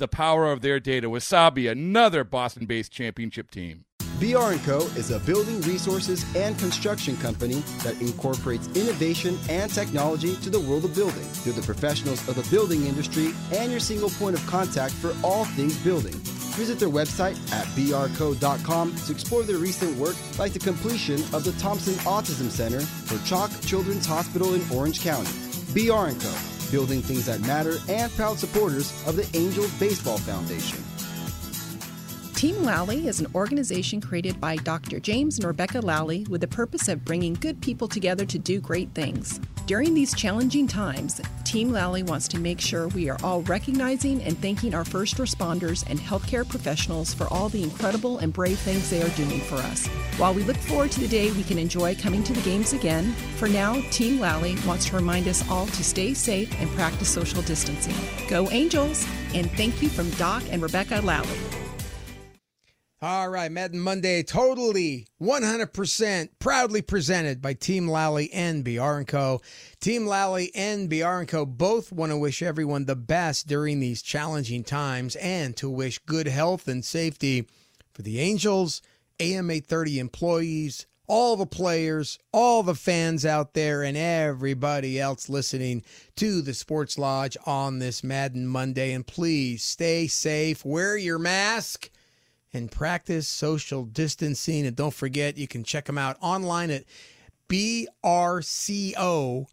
the power of their data. Wasabi, another Boston based championship team. BR & Co. is a building resources and construction company that incorporates innovation and technology to the world of building through the professionals of the building industry and your single point of contact for all things building. Visit their website at brco.com to explore their recent work like the completion of the Thompson Autism Center for CHOC Children's Hospital in Orange County. BR & Co building things that matter, and proud supporters of the Angels Baseball Foundation. Team Lally is an organization created by Dr. James and Rebecca Lally with the purpose of bringing good people together to do great things. During these challenging times, Team Lally wants to make sure we are all recognizing and thanking our first responders and healthcare professionals for all the incredible and brave things they are doing for us. While we look forward to the day we can enjoy coming to the games again, for now, Team Lally wants to remind us all to stay safe and practice social distancing. Go Angels! And thank you from Doc and Rebecca Lally. All right, Maddon Monday, totally 100% proudly presented by Team Lally and BR & Co. Team Lally and BR & Co. both want to wish everyone the best during these challenging times and to wish good health and safety for the Angels, AM 830 employees, all the players, all the fans out there, and everybody else listening to the Sports Lodge on this Maddon Monday. And please stay safe, wear your mask and practice social distancing. And don't forget, you can check them out online at brco.com.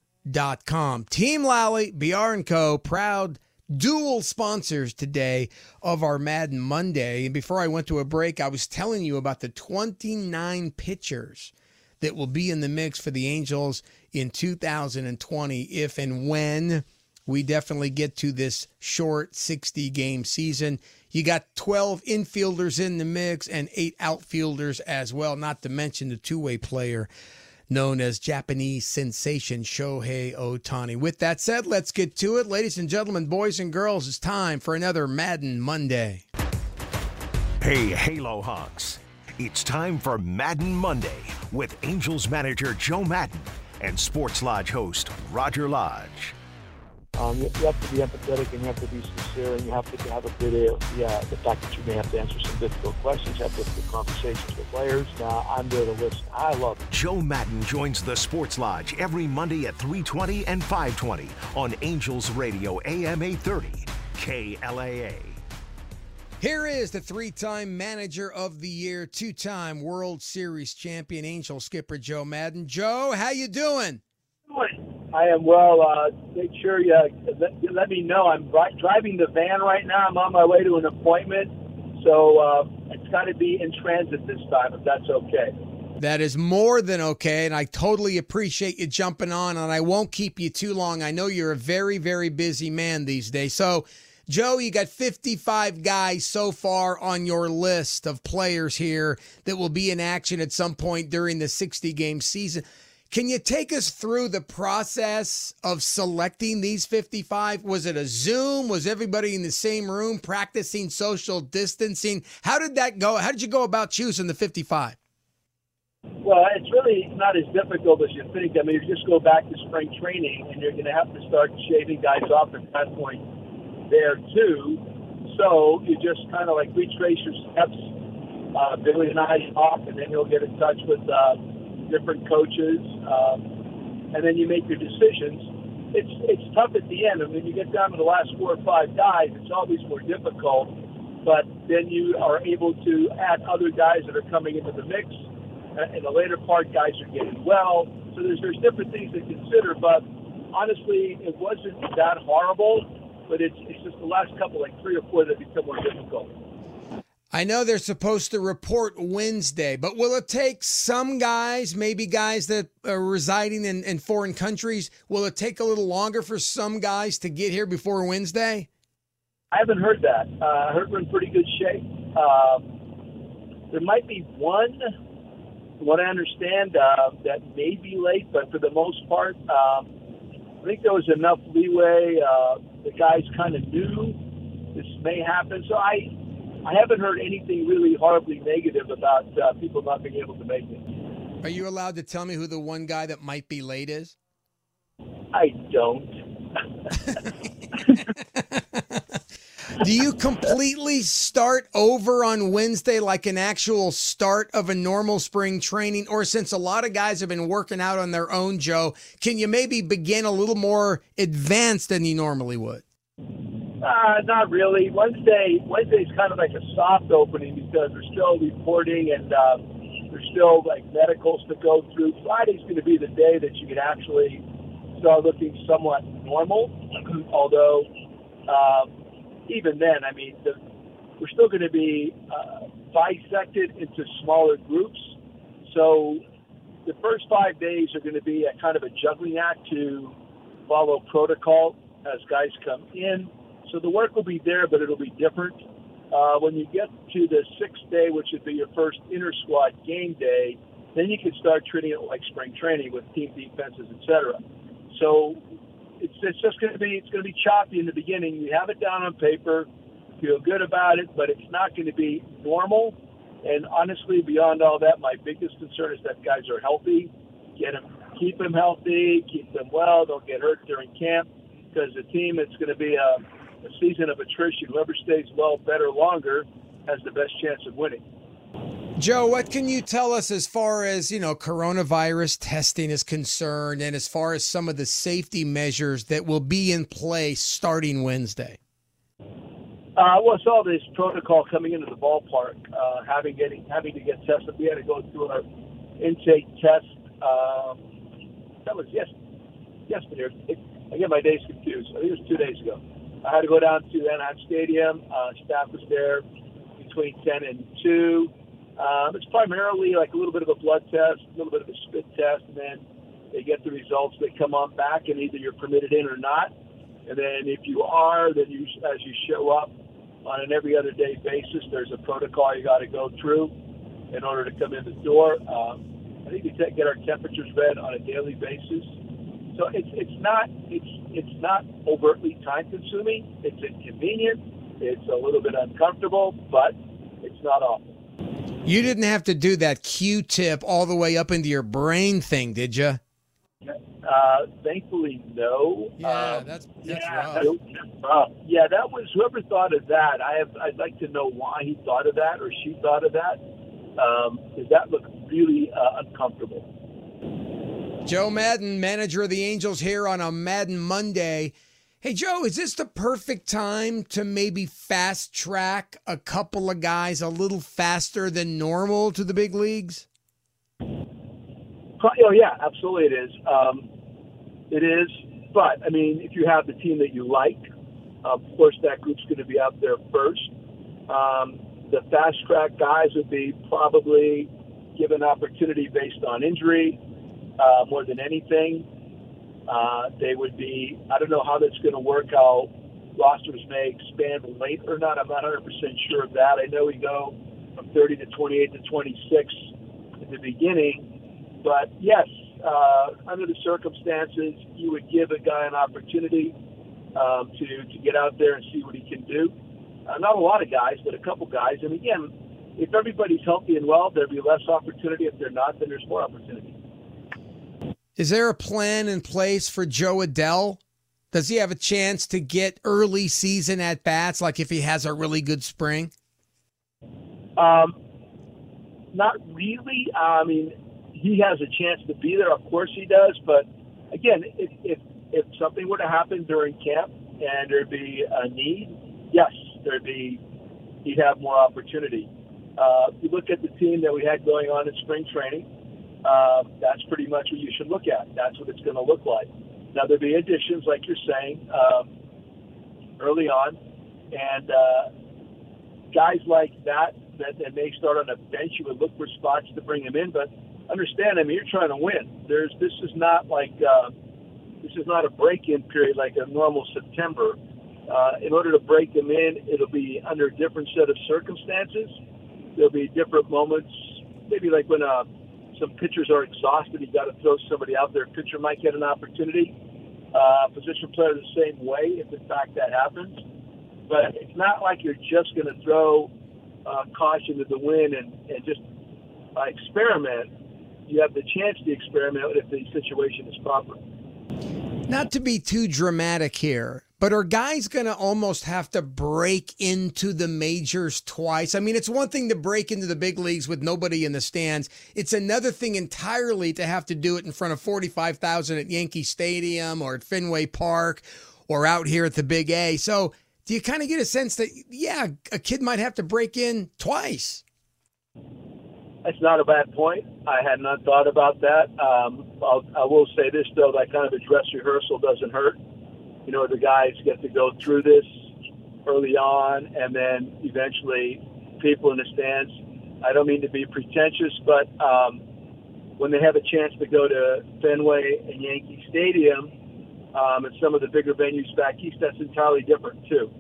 Team Lally, BR and Co. Proud dual sponsors today of our Maddon Monday. And before I went to a break, I was telling you about the 29 pitchers that will be in the mix for the Angels in 2020 if and when we definitely get to this short 60 game season. You got 12 infielders in the mix and eight outfielders as well, not to mention the two way player known as Japanese sensation Shohei Ohtani. With that said, let's get to it. Ladies and gentlemen, boys and girls, it's time for another Maddon Monday. Hey, Halo Honks. It's time for Maddon Monday with Angels manager Joe Maddon and Sports Lodge host Roger Lodge. Um, you, have to be empathetic and you have to be sincere and you have to have a bit of yeah, the fact that you may have to answer some difficult questions, have difficult conversations with players. Now, I'm there to listen. I love it. Joe Maddon joins the Sports Lodge every Monday at 320 and 520 on Angels Radio AM 830 KLAA. Here is the three-time manager of the year, two-time World Series champion, Angel skipper Joe Maddon. Joe, how you doing? I am well. Uh, make sure you let, let me know. I'm driving the van right now. I'm on my way to an appointment, so uh, it's got to be in transit this time, if that's okay. That is more than okay, and I totally appreciate you jumping on. And I won't keep you too long. I know you're a very, very busy man these days. So, Joe, you got 55 guys so far on your list of players here that will be in action at some point during the 60 game season. Can you take us through the process of selecting these 55? Was it a Zoom? Was everybody in the same room practicing social distancing? How did that go? How did you go about choosing the 55? Well, it's really not as difficult as you think. I mean, you just go back to spring training, and you're going to have to start shaving guys off at that point there, too. So you just kind of like retrace your steps. Uh, Billy and I talk, and then you'll get in touch with. Uh, different coaches, um, and then you make your decisions. it's it's tough at the end. I mean, you get down to the last four or five guys, it's always more difficult. But then you are able to add other guys that are coming into the mix. Uh, in the later part, guys are getting well. So there's there's different things to consider. But honestly, it wasn't that horrible. But it's it's just the last couple, like three or four, that become more difficult. I know they're supposed to report Wednesday, but will it take some guys, maybe guys that are residing in, in foreign countries, will it take a little longer for some guys to get here before Wednesday? I haven't heard that. Uh, I heard we're in pretty good shape. Um, there might be one, what I understand, uh, that may be late, but for the most part, um, I think there was enough leeway. Uh, the guys kind of knew this may happen, so I I haven't heard anything really horribly negative about uh, people not being able to make it. Are you allowed to tell me who the one guy that might be late is? I don't. Do you completely start over on Wednesday like an actual start of a normal spring training? Or since a lot of guys have been working out on their own, Joe, can you maybe begin a little more advanced than you normally would? Uh, not really. Wednesday Wednesday's kind of like a soft opening because we're still reporting and uh, there's still like medicals to go through. Friday's going to be the day that you can actually start looking somewhat normal. Although uh, even then, I mean, the, we're still going to be uh, bisected into smaller groups. So the first five days are going to be a kind of a juggling act to follow protocol as guys come in so the work will be there, but it'll be different. Uh, when you get to the sixth day, which would be your first inter squad game day, then you can start treating it like spring training with team defenses, etc. So it's, it's just going to be it's going to be choppy in the beginning. You have it down on paper, feel good about it, but it's not going to be normal. And honestly, beyond all that, my biggest concern is that guys are healthy. Get them, keep them healthy, keep them well. Don't get hurt during camp because the team it's going to be a a season of attrition. Whoever stays well better longer has the best chance of winning. Joe, what can you tell us as far as, you know, coronavirus testing is concerned and as far as some of the safety measures that will be in place starting Wednesday? Uh, well, it's all this protocol coming into the ballpark, uh, having getting having to get tested. We had to go through our intake test. Um, that was yes, yesterday. I get my days confused. I think it was two days ago. I had to go down to Anaheim Stadium. Uh, staff was there between 10 and 2. Um, it's primarily like a little bit of a blood test, a little bit of a spit test, and then they get the results. They come on back, and either you're permitted in or not. And then if you are, then you, as you show up on an every other day basis, there's a protocol you got to go through in order to come in the door. Um, I think we get our temperatures read on a daily basis. So it's it's not it's it's not overtly time consuming. It's inconvenient. It's a little bit uncomfortable, but it's not awful. You didn't have to do that Q-tip all the way up into your brain thing, did you? Uh, thankfully, no. Yeah, um, that's that's yeah, rough. Uh, yeah, that was whoever thought of that. I have. I'd like to know why he thought of that or she thought of that. Um, because that looked really uh, uncomfortable. Joe Maddon, manager of the Angels, here on a Maddon Monday. Hey, Joe, is this the perfect time to maybe fast track a couple of guys a little faster than normal to the big leagues? Oh, yeah, absolutely it is. Um, it is. But, I mean, if you have the team that you like, of course, that group's going to be out there first. Um, the fast track guys would be probably given opportunity based on injury uh, more than anything. Uh, they would be, I don't know how that's going to work, how rosters may expand late or not. I'm not 100% sure of that. I know we go from 30 to 28 to 26 in the beginning. But yes, uh, under the circumstances, you would give a guy an opportunity um, to, to get out there and see what he can do. Uh, not a lot of guys, but a couple guys. And again, if everybody's healthy and well, there'd be less opportunity. If they're not, then there's more opportunity. Is there a plan in place for Jo Adell? Does he have a chance to get early season at bats, like if he has a really good spring? Um, not really. I mean, he has a chance to be there. Of course, he does. But again, if if, if something were to happen during camp and there'd be a need, yes, there'd be you'd have more opportunity. Uh, you look at the team that we had going on in spring training, uh, that's pretty much what you should look at. That's what it's going to look like. Now there'll be additions, like you're saying, um, early on, and uh, guys like that, that that may start on a bench, you would look for spots to bring them in. But understand, I mean, you're trying to win. There's this is not like uh, this is not a break-in period like a normal September. Uh, in order to break them in, it'll be under a different set of circumstances. There'll be different moments, maybe like when uh, some pitchers are exhausted, you got to throw somebody out there. Pitcher might get an opportunity. Uh, position player the same way, if in fact that happens. But it's not like you're just going to throw uh, caution to the wind and, and just uh, experiment. You have the chance to experiment if the situation is proper. Not to be too dramatic here, but are guys going to almost have to break into the majors twice? I mean, it's one thing to break into the big leagues with nobody in the stands. It's another thing entirely to have to do it in front of 45,000 at Yankee Stadium or at Fenway Park or out here at the Big A. So, do you kind of get a sense that, yeah, a kid might have to break in twice? That's not a bad point. I had not thought about that. Um, I'll, I will say this, though, that kind of a dress rehearsal doesn't hurt. You know, the guys get to go through this early on, and then eventually people in the stands. I don't mean to be pretentious, but um, when they have a chance to go to Fenway and Yankee Stadium um, and some of the bigger venues back east, that's entirely different, too.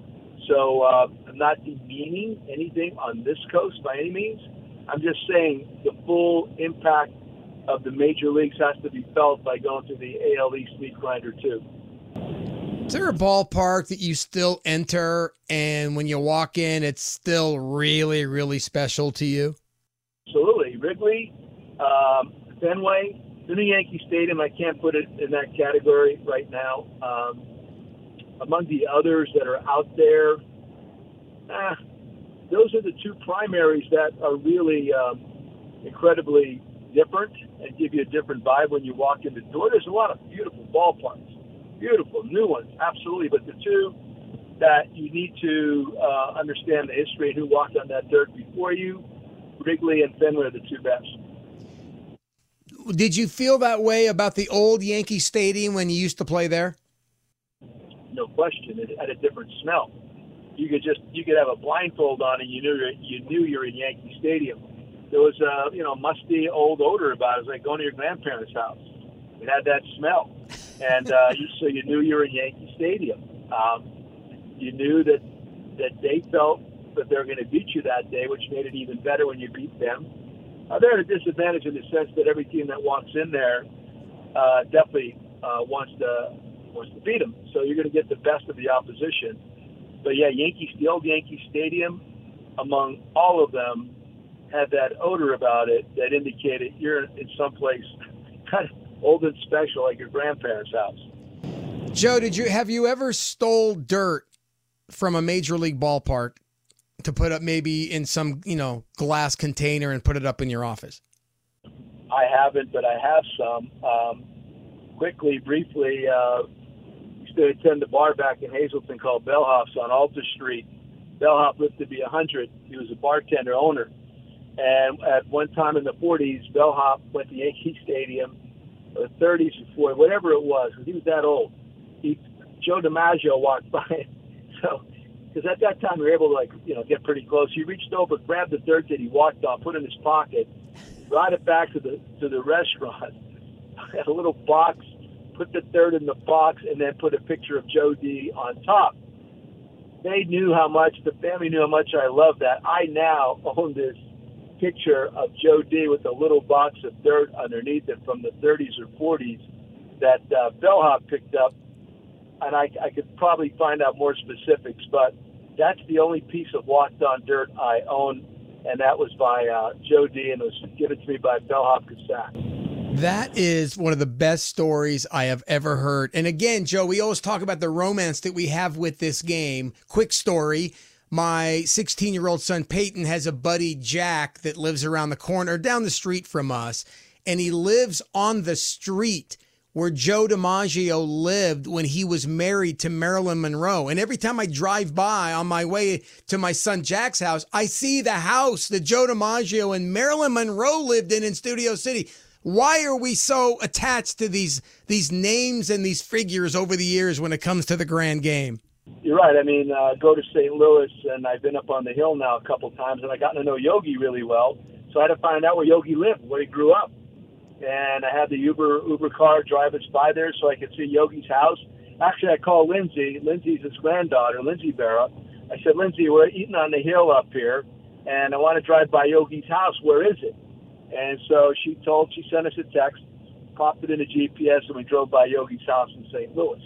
So uh, I'm not demeaning anything on this coast by any means. I'm just saying the full impact of the major leagues has to be felt by going through the AL East meat grinder too. Is there a ballpark that you still enter and when you walk in, it's still really, really special to you? Absolutely. Wrigley, um, Fenway, the new Yankee Stadium, I can't put it in that category right now. Um, among the others that are out there, ah, those are the two primaries that are really um, incredibly different and give you a different vibe when you walk in the door. There's a lot of beautiful ballparks, beautiful new ones, absolutely. But the two that you need to uh, understand the history and who walked on that dirt before you, Wrigley and Fenway are the two best. Did you feel that way about the old Yankee Stadium when you used to play there? No question. It had a different smell you could just you could have a blindfold on and you knew you knew you're in Yankee Stadium. There was a you know musty old odor about it. It was like going to your grandparents' house. It had that smell, and uh, so you knew you were in Yankee Stadium. Um, you knew that that they felt that they were going to beat you that day, which made it even better when you beat them. Uh, they're at a disadvantage in the sense that every team that walks in there uh, definitely uh, wants to wants to beat them. So you're going to get the best of the opposition but yeah, Yankees, the old Yankee Stadium, among all of them, had that odor about it that indicated you're in some place kind of old and special, like your grandparents' house. Joe, did you have you ever stole dirt from a major league ballpark to put up maybe in some you know glass container and put it up in your office? I haven't, but I have some. Um, quickly, briefly, uh, used to attend the bar back in Hazleton called Bellhop's on Alta Street. Bellhop lived to be 100. He was a bartender owner. And at one time in the 40s, Bellhop went to Yankee Stadium, or 30s or 40s, whatever it was, because he was that old. He, Joe DiMaggio walked by. So, because at that time we were able to like, you know, get pretty close. He reached over, grabbed the dirt that he walked on, put it in his pocket, brought it back to the to the restaurant. Had a little box put the third in the box, and then put a picture of Joe D on top. They knew how much, the family knew how much I loved that. I now own this picture of Joe D with a little box of dirt underneath it from the 30s or 40s that uh, Bellhop picked up. And I, I could probably find out more specifics, but that's the only piece of walked on dirt I own, and that was by uh, Joe D, and it was given to me by Bellhop Cassatt. That is one of the best stories I have ever heard. And again, Joe, we always talk about the romance that we have with this game. Quick story. My 16 year old son Peyton has a buddy, Jack, that lives around the corner, down the street from us. And he lives on the street where Joe DiMaggio lived when he was married to Marilyn Monroe. And every time I drive by on my way to my son Jack's house, I see the house that Joe DiMaggio and Marilyn Monroe lived in in Studio City. Why are we so attached to these these names and these figures over the years when it comes to the grand game? You're right. I mean, uh, go to St. Louis, and I've been up on the hill now a couple times, and I got to know Yogi really well. So I had to find out where Yogi lived, where he grew up, and I had the Uber Uber car drive us by there so I could see Yogi's house. Actually, I called Lindsay. Lindsay's his granddaughter, Lindsay Berra. I said, Lindsay, we're eating on the hill up here, and I want to drive by Yogi's house. Where is it? And so she told, she sent us a text, popped it in the GPS, and we drove by Yogi's house in St. Louis.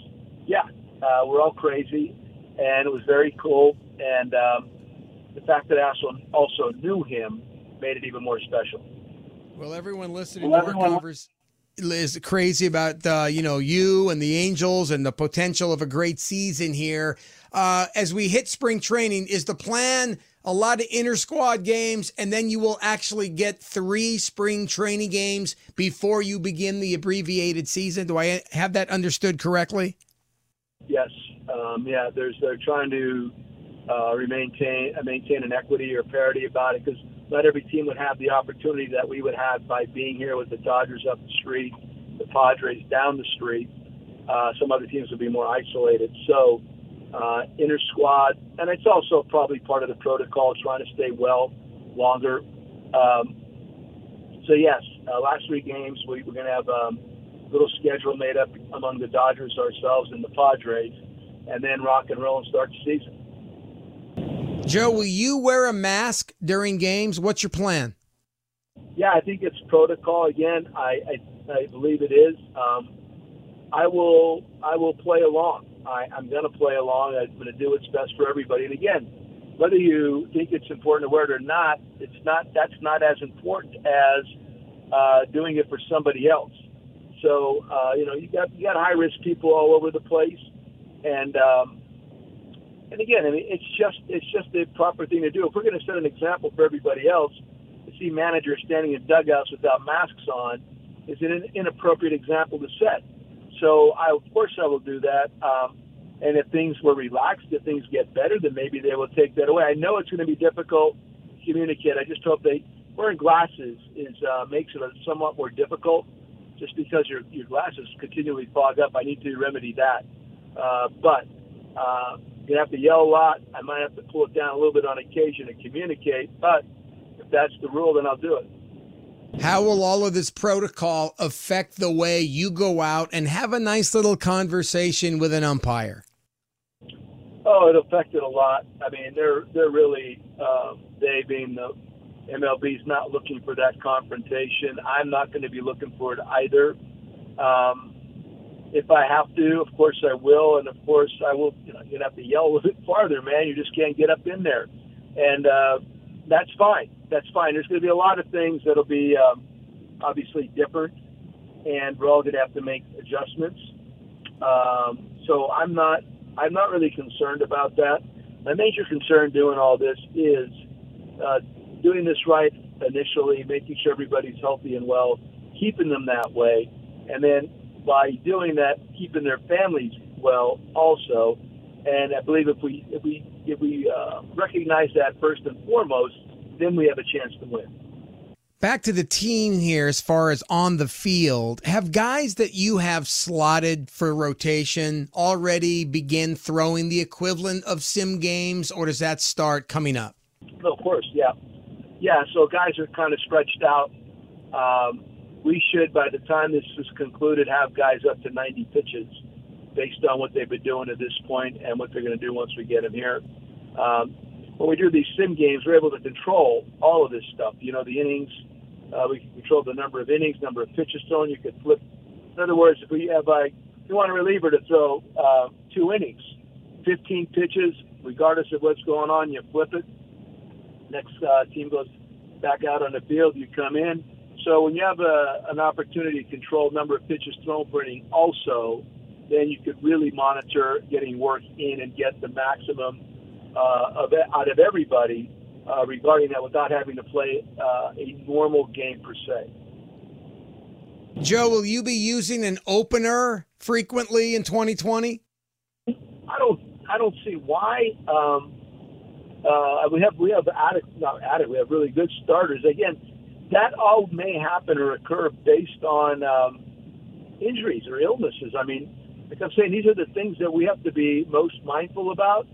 Yeah, uh, we're all crazy, and it was very cool. And um, the fact that I also also knew him made it even more special. Well, everyone listening well, to everyone... our conversation is crazy about uh, you know you and the Angels and the potential of a great season here. Uh, as we hit spring training, is the plan a lot of inter squad games, and then you will actually get three spring training games before you begin the abbreviated season? Do I have that understood correctly? Yes. Um, yeah. There's they're trying to uh, maintain uh, maintain an equity or parity about it because not every team would have the opportunity that we would have by being here with the Dodgers up the street, the Padres down the street. Uh, some other teams would be more isolated. So, uh, inter squad, and it's also probably part of the protocol trying to stay well longer. Um, so, yes, uh, last three games we, we're going to have um, little schedule made up among the Dodgers, ourselves, and the Padres, and then rock and roll and start the season. Joe, will you wear a mask during games? What's your plan? Yeah, I think it's protocol. Again, I, I, I believe it is. Um, I will I will play along. I, I'm going to play along. I'm going to do what's best for everybody. And again, whether you think it's important to wear it or not, it's not. That's not as important as uh, doing it for somebody else. So uh, you know, you got you got high risk people all over the place, and um, and again, I mean, it's just it's just the proper thing to do. If we're going to set an example for everybody else, to see managers standing in dugouts without masks on is an inappropriate example to set. So, I, of course, I will do that. Um, and if things were relaxed, if things get better, then maybe they will take that away. I know it's going to be difficult to communicate. I just hope they wearing glasses is uh, makes it somewhat more difficult, just because your your glasses continually fog up. I need to remedy that. Uh, but uh, you have to yell a lot. I might have to pull it down a little bit on occasion to communicate, but if that's the rule, then I'll do it. How will all of this protocol affect the way you go out and have a nice little conversation with an umpire? Oh, it affected a lot. I mean, they're they're really um, they being the MLB's not looking for that confrontation. I'm not going to be looking for it either. Um, if I have to, of course I will, and of course I will. You know, you're gonna have to yell a little bit farther, man. You just can't get up in there, and uh, that's fine. That's fine. There's going to be a lot of things that'll be um, obviously different, and we're all going to have to make adjustments. Um, so I'm not. I'm not really concerned about that. My major concern doing all this is uh, doing this right initially, making sure everybody's healthy and well, keeping them that way, and then by doing that, keeping their families well also. And I believe if we if we if we uh, recognize that first and foremost, then we have a chance to win. Back to the team here, as far as on the field, have guys that you have slotted for rotation already begin throwing the equivalent of sim games, or does that start coming up? of course, yeah, yeah. So guys are kind of stretched out. Um, we should, by the time this is concluded, have guys up to 90 pitches based on what they've been doing at this point and what they're going to do once we get them here. Um, when we do these sim games, we're able to control all of this stuff. You know, the innings, uh, we can control the number of innings, number of pitches thrown. You could flip. In other words, if we have like, if you want a reliever to throw uh, two innings, 15 pitches, regardless of what's going on, you flip it. Next uh, team goes back out on the field. You come in so when you have a, an opportunity to control number of pitches thrown per inning, also, then you could really monitor getting work in and get the maximum uh, of out of everybody uh, regarding that without having to play uh, a normal game per se. Joe, will you be using an opener frequently in 2020? I don't. I don't see why. Um, uh, we have we have added not added. We have really good starters. Again, that all may happen or occur based on um, injuries or illnesses. I mean, like I'm saying, these are the things that we have to be most mindful about.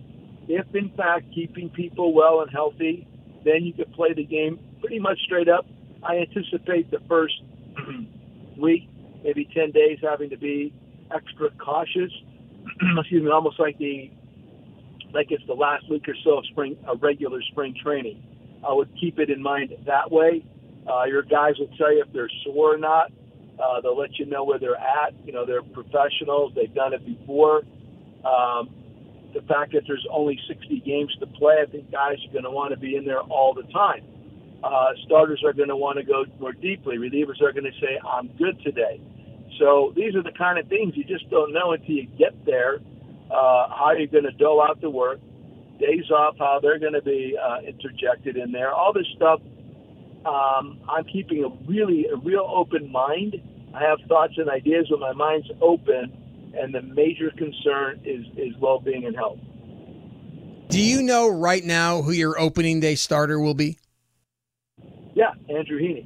If in fact keeping people well and healthy, then you could play the game pretty much straight up. I anticipate the first week, maybe 10 days, having to be extra cautious. Excuse me, almost like the like it's the last week or so of spring, a regular spring training. I would keep it in mind that way. Uh, your guys will tell you if they're sore or not. Uh, they'll let you know where they're at. You know, they're professionals. They've done it before. Um, the fact that there's only 60 games to play, I think guys are going to want to be in there all the time. Uh, starters are going to want to go more deeply. Relievers are going to say, I'm good today. So these are the kind of things you just don't know until you get there. Uh, how you're going to dole out the work, days off, how they're going to be uh, interjected in there. All this stuff um, I'm keeping a really a real open mind. I have thoughts and ideas, but my mind's open, and the major concern is is well being and health. Do you know right now who your opening day starter will be? Yeah, Andrew Heaney.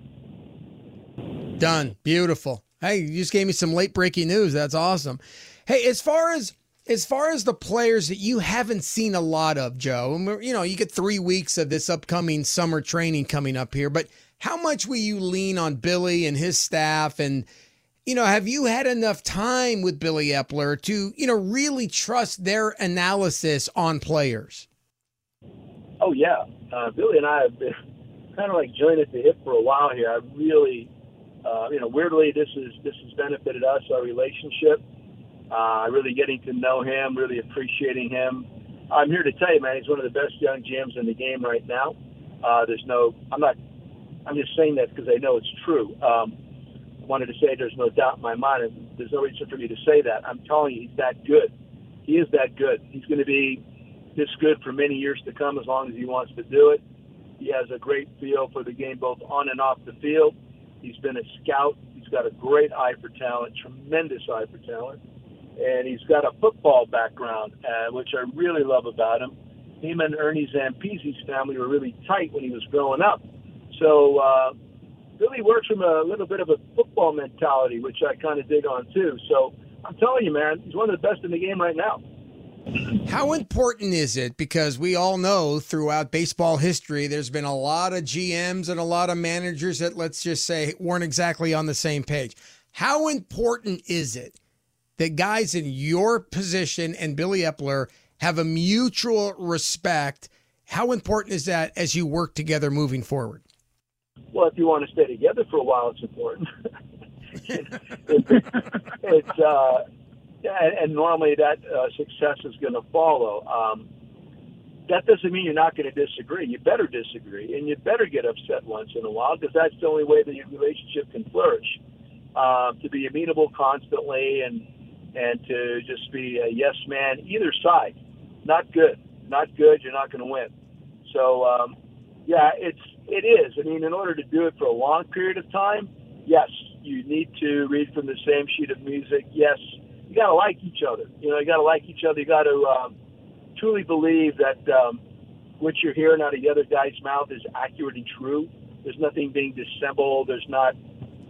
Done. Beautiful. Hey, you just gave me some late breaking news. That's awesome. Hey, as far as as far as the players that you haven't seen a lot of, Joe, and you know, you get three weeks of this upcoming summer training coming up here, but how much will you lean on Billy and his staff? And, you know, have you had enough time with Billy Eppler to, you know, really trust their analysis on players? Oh, yeah. Uh, Billy and I have been kind of like joined at the hip for a while here. I really, uh, you know, weirdly, this is this has benefited us, our relationship uh, really getting to know him, really appreciating him. I'm here to tell you, man, he's one of the best young GMs in the game right now. Uh, there's no, I'm not, I'm just saying that because I know it's true. Um, I wanted to say there's no doubt in my mind, and there's no reason for me to say that. I'm telling you, he's that good. He is that good. He's going to be this good for many years to come as long as he wants to do it. He has a great feel for the game, both on and off the field. He's been a scout. He's got a great eye for talent, tremendous eye for talent and he's got a football background, uh, which I really love about him. Him and Ernie Zampese's family were really tight when he was growing up. So uh, Billy works from a little bit of a football mentality, which I kind of dig on too. So I'm telling you, man, he's one of the best in the game right now. How important is it? Because we all know throughout baseball history, there's been a lot of GMs and a lot of managers that, let's just say, weren't exactly on the same page. How important is it that guys in your position and Billy Eppler have a mutual respect. How important is that as you work together moving forward? Well, if you want to stay together for a while, it's important. it's uh, and, normally that uh, success is going to follow. Um, that doesn't mean you're not going to disagree. You better disagree, and you better get upset once in a while because that's the only way that your relationship can flourish. Uh, to be amenable constantly and and to just be a yes man either side. Not good. Not good. You're not going to win. So um, yeah, it's it is. I mean, in order to do it for a long period of time, yes, you need to read from the same sheet of music. Yes, you got to like each other. You know, you got to like each other. You got to um, truly believe that um, what you're hearing out of the other guy's mouth is accurate and true. There's nothing being dissembled. There's not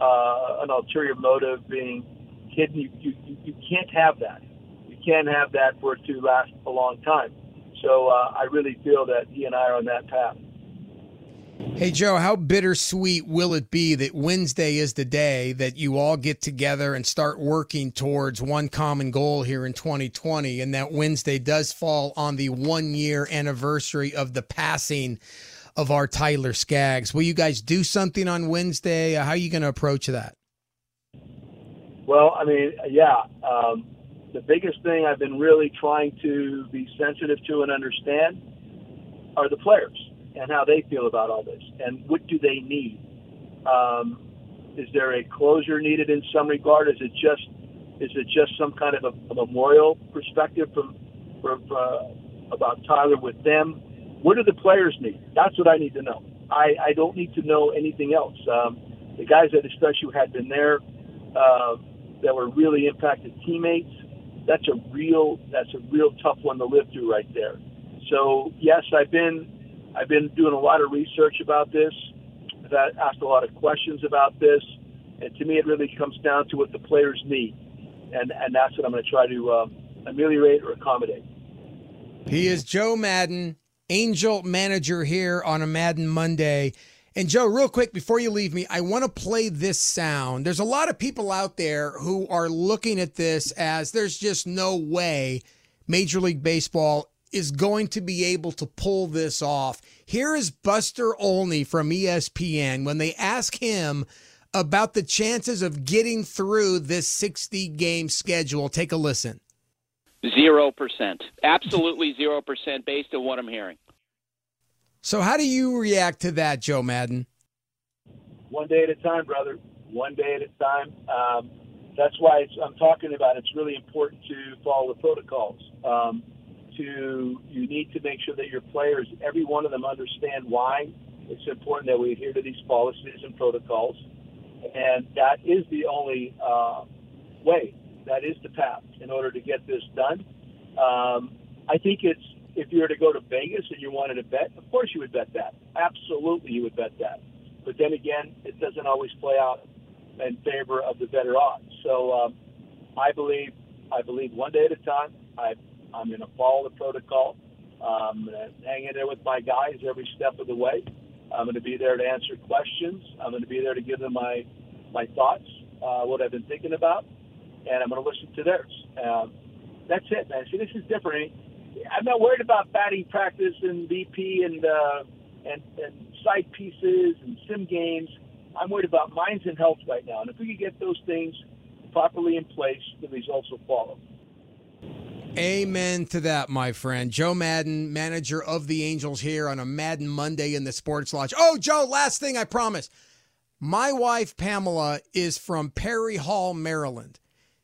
uh, an ulterior motive being hidden. You, you, you can't have that. You can't have that for it to last a long time. So uh, I really feel that he and I are on that path. Hey, Joe, how bittersweet will it be that Wednesday is the day that you all get together and start working towards one common goal here in 2020? And that Wednesday does fall on the one year anniversary of the passing of our Tyler Skaggs. Will you guys do something on Wednesday? How are you going to approach that? Well, I mean, yeah. Um, the biggest thing I've been really trying to be sensitive to and understand are the players and how they feel about all this and what do they need. Um, is there a closure needed in some regard? Is it just is it just some kind of a, a memorial perspective from, from uh, about Tyler with them? What do the players need? That's what I need to know. I, I don't need to know anything else. Um, the guys that especially had been there uh, that were really impacted teammates. That's a real that's a real tough one to live through right there. So yes, I've been I've been doing a lot of research about this. I've asked a lot of questions about this, and to me, it really comes down to what the players need, and and that's what I'm going to try to um, ameliorate or accommodate. He is Joe Maddon, Angel manager here on a Maddon Monday. And Joe, real quick before you leave me, I want to play this sound. There's a lot of people out there who are looking at this as there's just no way Major League Baseball is going to be able to pull this off. Here is Buster Olney from ESPN when they ask him about the chances of getting through this 60 game schedule. Take a listen. Zero percent. Absolutely zero percent based on what I'm hearing. So, how do you react to that, Joe Maddon? One day at a time, brother. One day at a time. Um, that's why I'm talking about. It's really important to follow the protocols. Um, to you need to make sure that your players, every one of them, understand why it's important that we adhere to these policies and protocols, and that is the only uh, way that is the path in order to get this done. Um, I think it's if you were to go to Vegas and you wanted to bet, of course you would bet that. Absolutely, you would bet that. But then again, it doesn't always play out in favor of the better odds. So um, I believe I believe one day at a time. I I'm going to follow the protocol. I'm going to hang in there with my guys every step of the way. I'm going to be there to answer questions. I'm going to be there to give them my my thoughts, uh, what I've been thinking about, and I'm going to listen to theirs. Um, that's it, man. See, this is different. I'm not worried about batting practice and BP and uh, and and side pieces and sim games. I'm worried about minds and health right now. And if we can get those things properly in place, the results will follow. Amen to that, my friend. Joe Maddon, manager of the Angels here on a Maddon Monday in the Sports Lodge. Oh, Joe, last thing I promise. My wife, Pamela, is from Perry Hall, Maryland.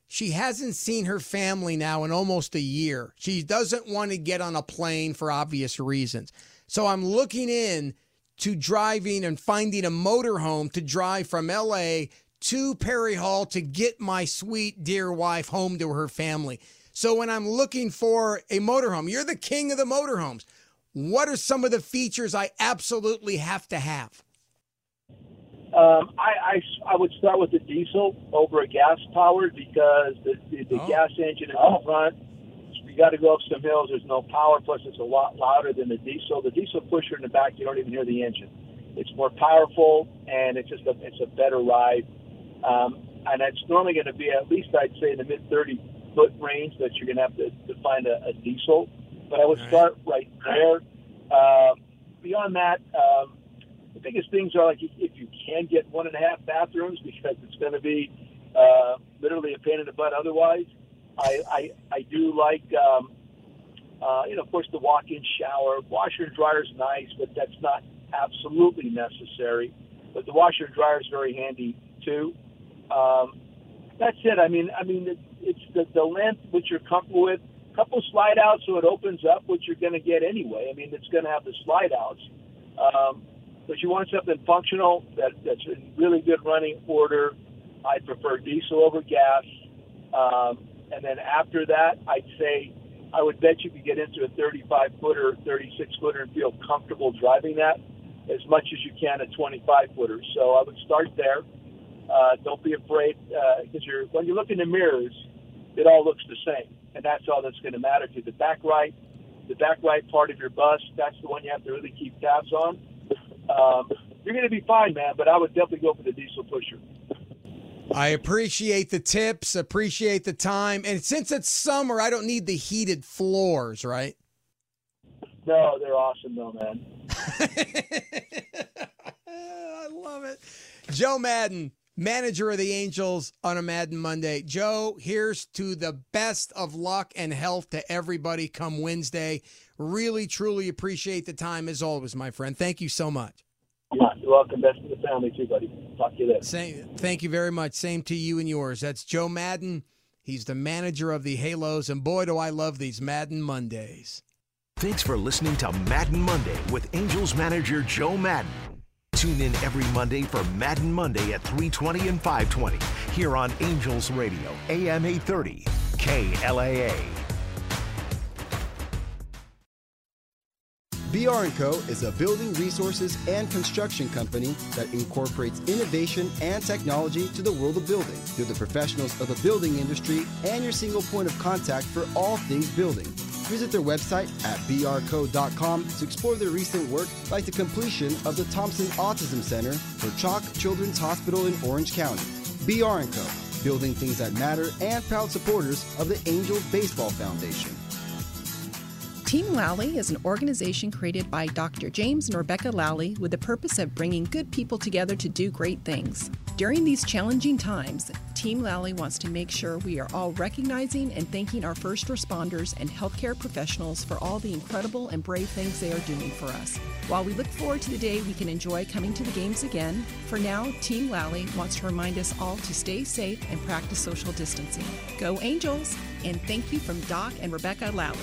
She hasn't seen her family now in almost a year. She doesn't want to get on a plane for obvious reasons. So I'm looking in to driving and finding a motorhome to drive from LA to Perry Hall to get my sweet dear wife home to her family. So when I'm looking for a motorhome, you're the king of the motorhomes. What are some of the features I absolutely have to have? Um, I, I, I would start with the diesel over a gas powered because the, the, the oh. gas engine in front. You got to go up some hills. There's no power. Plus, it's a lot louder than the diesel. The diesel pusher in the back, you don't even hear the engine. It's more powerful and it's just a, it's a better ride. Um, and it's normally going to be at least I'd say in the mid 30 foot range that you're going to have to, to find a, a diesel. But I would start right there. Uh, beyond that, um, the biggest things are like if you can get one and a half bathrooms because it's going to be uh, literally a pain in the butt otherwise. I, I, I do like, um, uh, you know, of course, the walk-in shower. Washer and dryer is nice, but that's not absolutely necessary. But the washer and dryer is very handy too. Um, that's it. I mean, I mean, it, it's the, the length which you're comfortable with. A couple slide outs so it opens up, which you're going to get anyway. I mean, it's going to have the slide outs. Um, but you want something functional that, that's in really good running order. I'd prefer diesel over gas. Um, and then after that, I'd say I would bet you could get into a 35 footer, 36 footer, and feel comfortable driving that as much as you can a 25 footer. So I would start there. Uh, don't be afraid because uh, you're when you look in the mirrors, it all looks the same, and that's all that's going to matter to. The back right, the back right part of your bus, that's the one you have to really keep tabs on um, you're going to be fine, man. But I would definitely go for the diesel pusher. I appreciate the tips, appreciate the time, and since it's summer, I don't need the heated floors, right? No, they're awesome, though, man. I love it. Joe Maddon, manager of the Angels on a Maddon Monday. Joe, here's to the best of luck and health to everybody come Wednesday. Really, truly appreciate the time as always, my friend. Thank you so much. You're welcome. Best to the family too, buddy. Talk to you later. Same, thank you very much. Same to you and yours. That's Joe Maddon. He's the manager of the Halos, and boy, do I love these Maddon Mondays. Thanks for listening to Maddon Monday with Angels manager Joe Maddon. Tune in every Monday for Maddon Monday at 3:20 and 5:20 here on Angels Radio, AM 830, KLAA. BR & Co. is a building resources and construction company that incorporates innovation and technology to the world of building through the professionals of the building industry and your single point of contact for all things building. Visit their website at brco.com to explore their recent work like the completion of the Thompson Autism Center for CHOC Children's Hospital in Orange County. BR & Co. Building things that matter and proud supporters of the Angels Baseball Foundation. Team Lally is an organization created by Dr. James and Rebecca Lally with the purpose of bringing good people together to do great things. During these challenging times, Team Lally wants to make sure we are all recognizing and thanking our first responders and healthcare professionals for all the incredible and brave things they are doing for us. While we look forward to the day we can enjoy coming to the games again, for now, Team Lally wants to remind us all to stay safe and practice social distancing. Go Angels! And thank you from Doc and Rebecca Lally.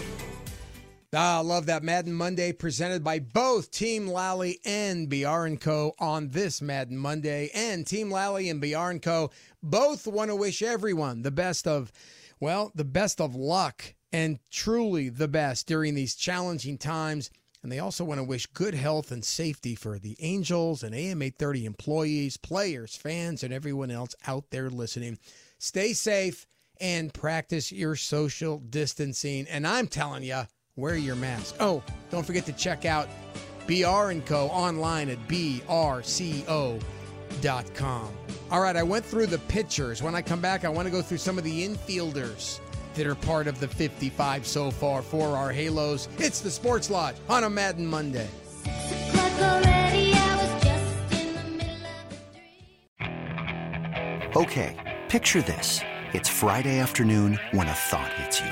Ah, I love that Maddon Monday presented by both Team Lally and BR & Co. on this Maddon Monday. And Team Lally and BR & Co. both want to wish everyone the best of, well, the best of luck and truly the best during these challenging times. And they also want to wish good health and safety for the Angels and AM 830 employees, players, fans, and everyone else out there listening. Stay safe and practice your social distancing. And I'm telling you, wear your mask. Oh, don't forget to check out BR & Co. online at brco.com. All right, I went through the pitchers. When I come back, I want to go through some of the infielders that are part of the 55 so far for our Halos. It's the Sports Lodge on a Maddon Monday. Okay, picture this. It's Friday afternoon when a thought hits you.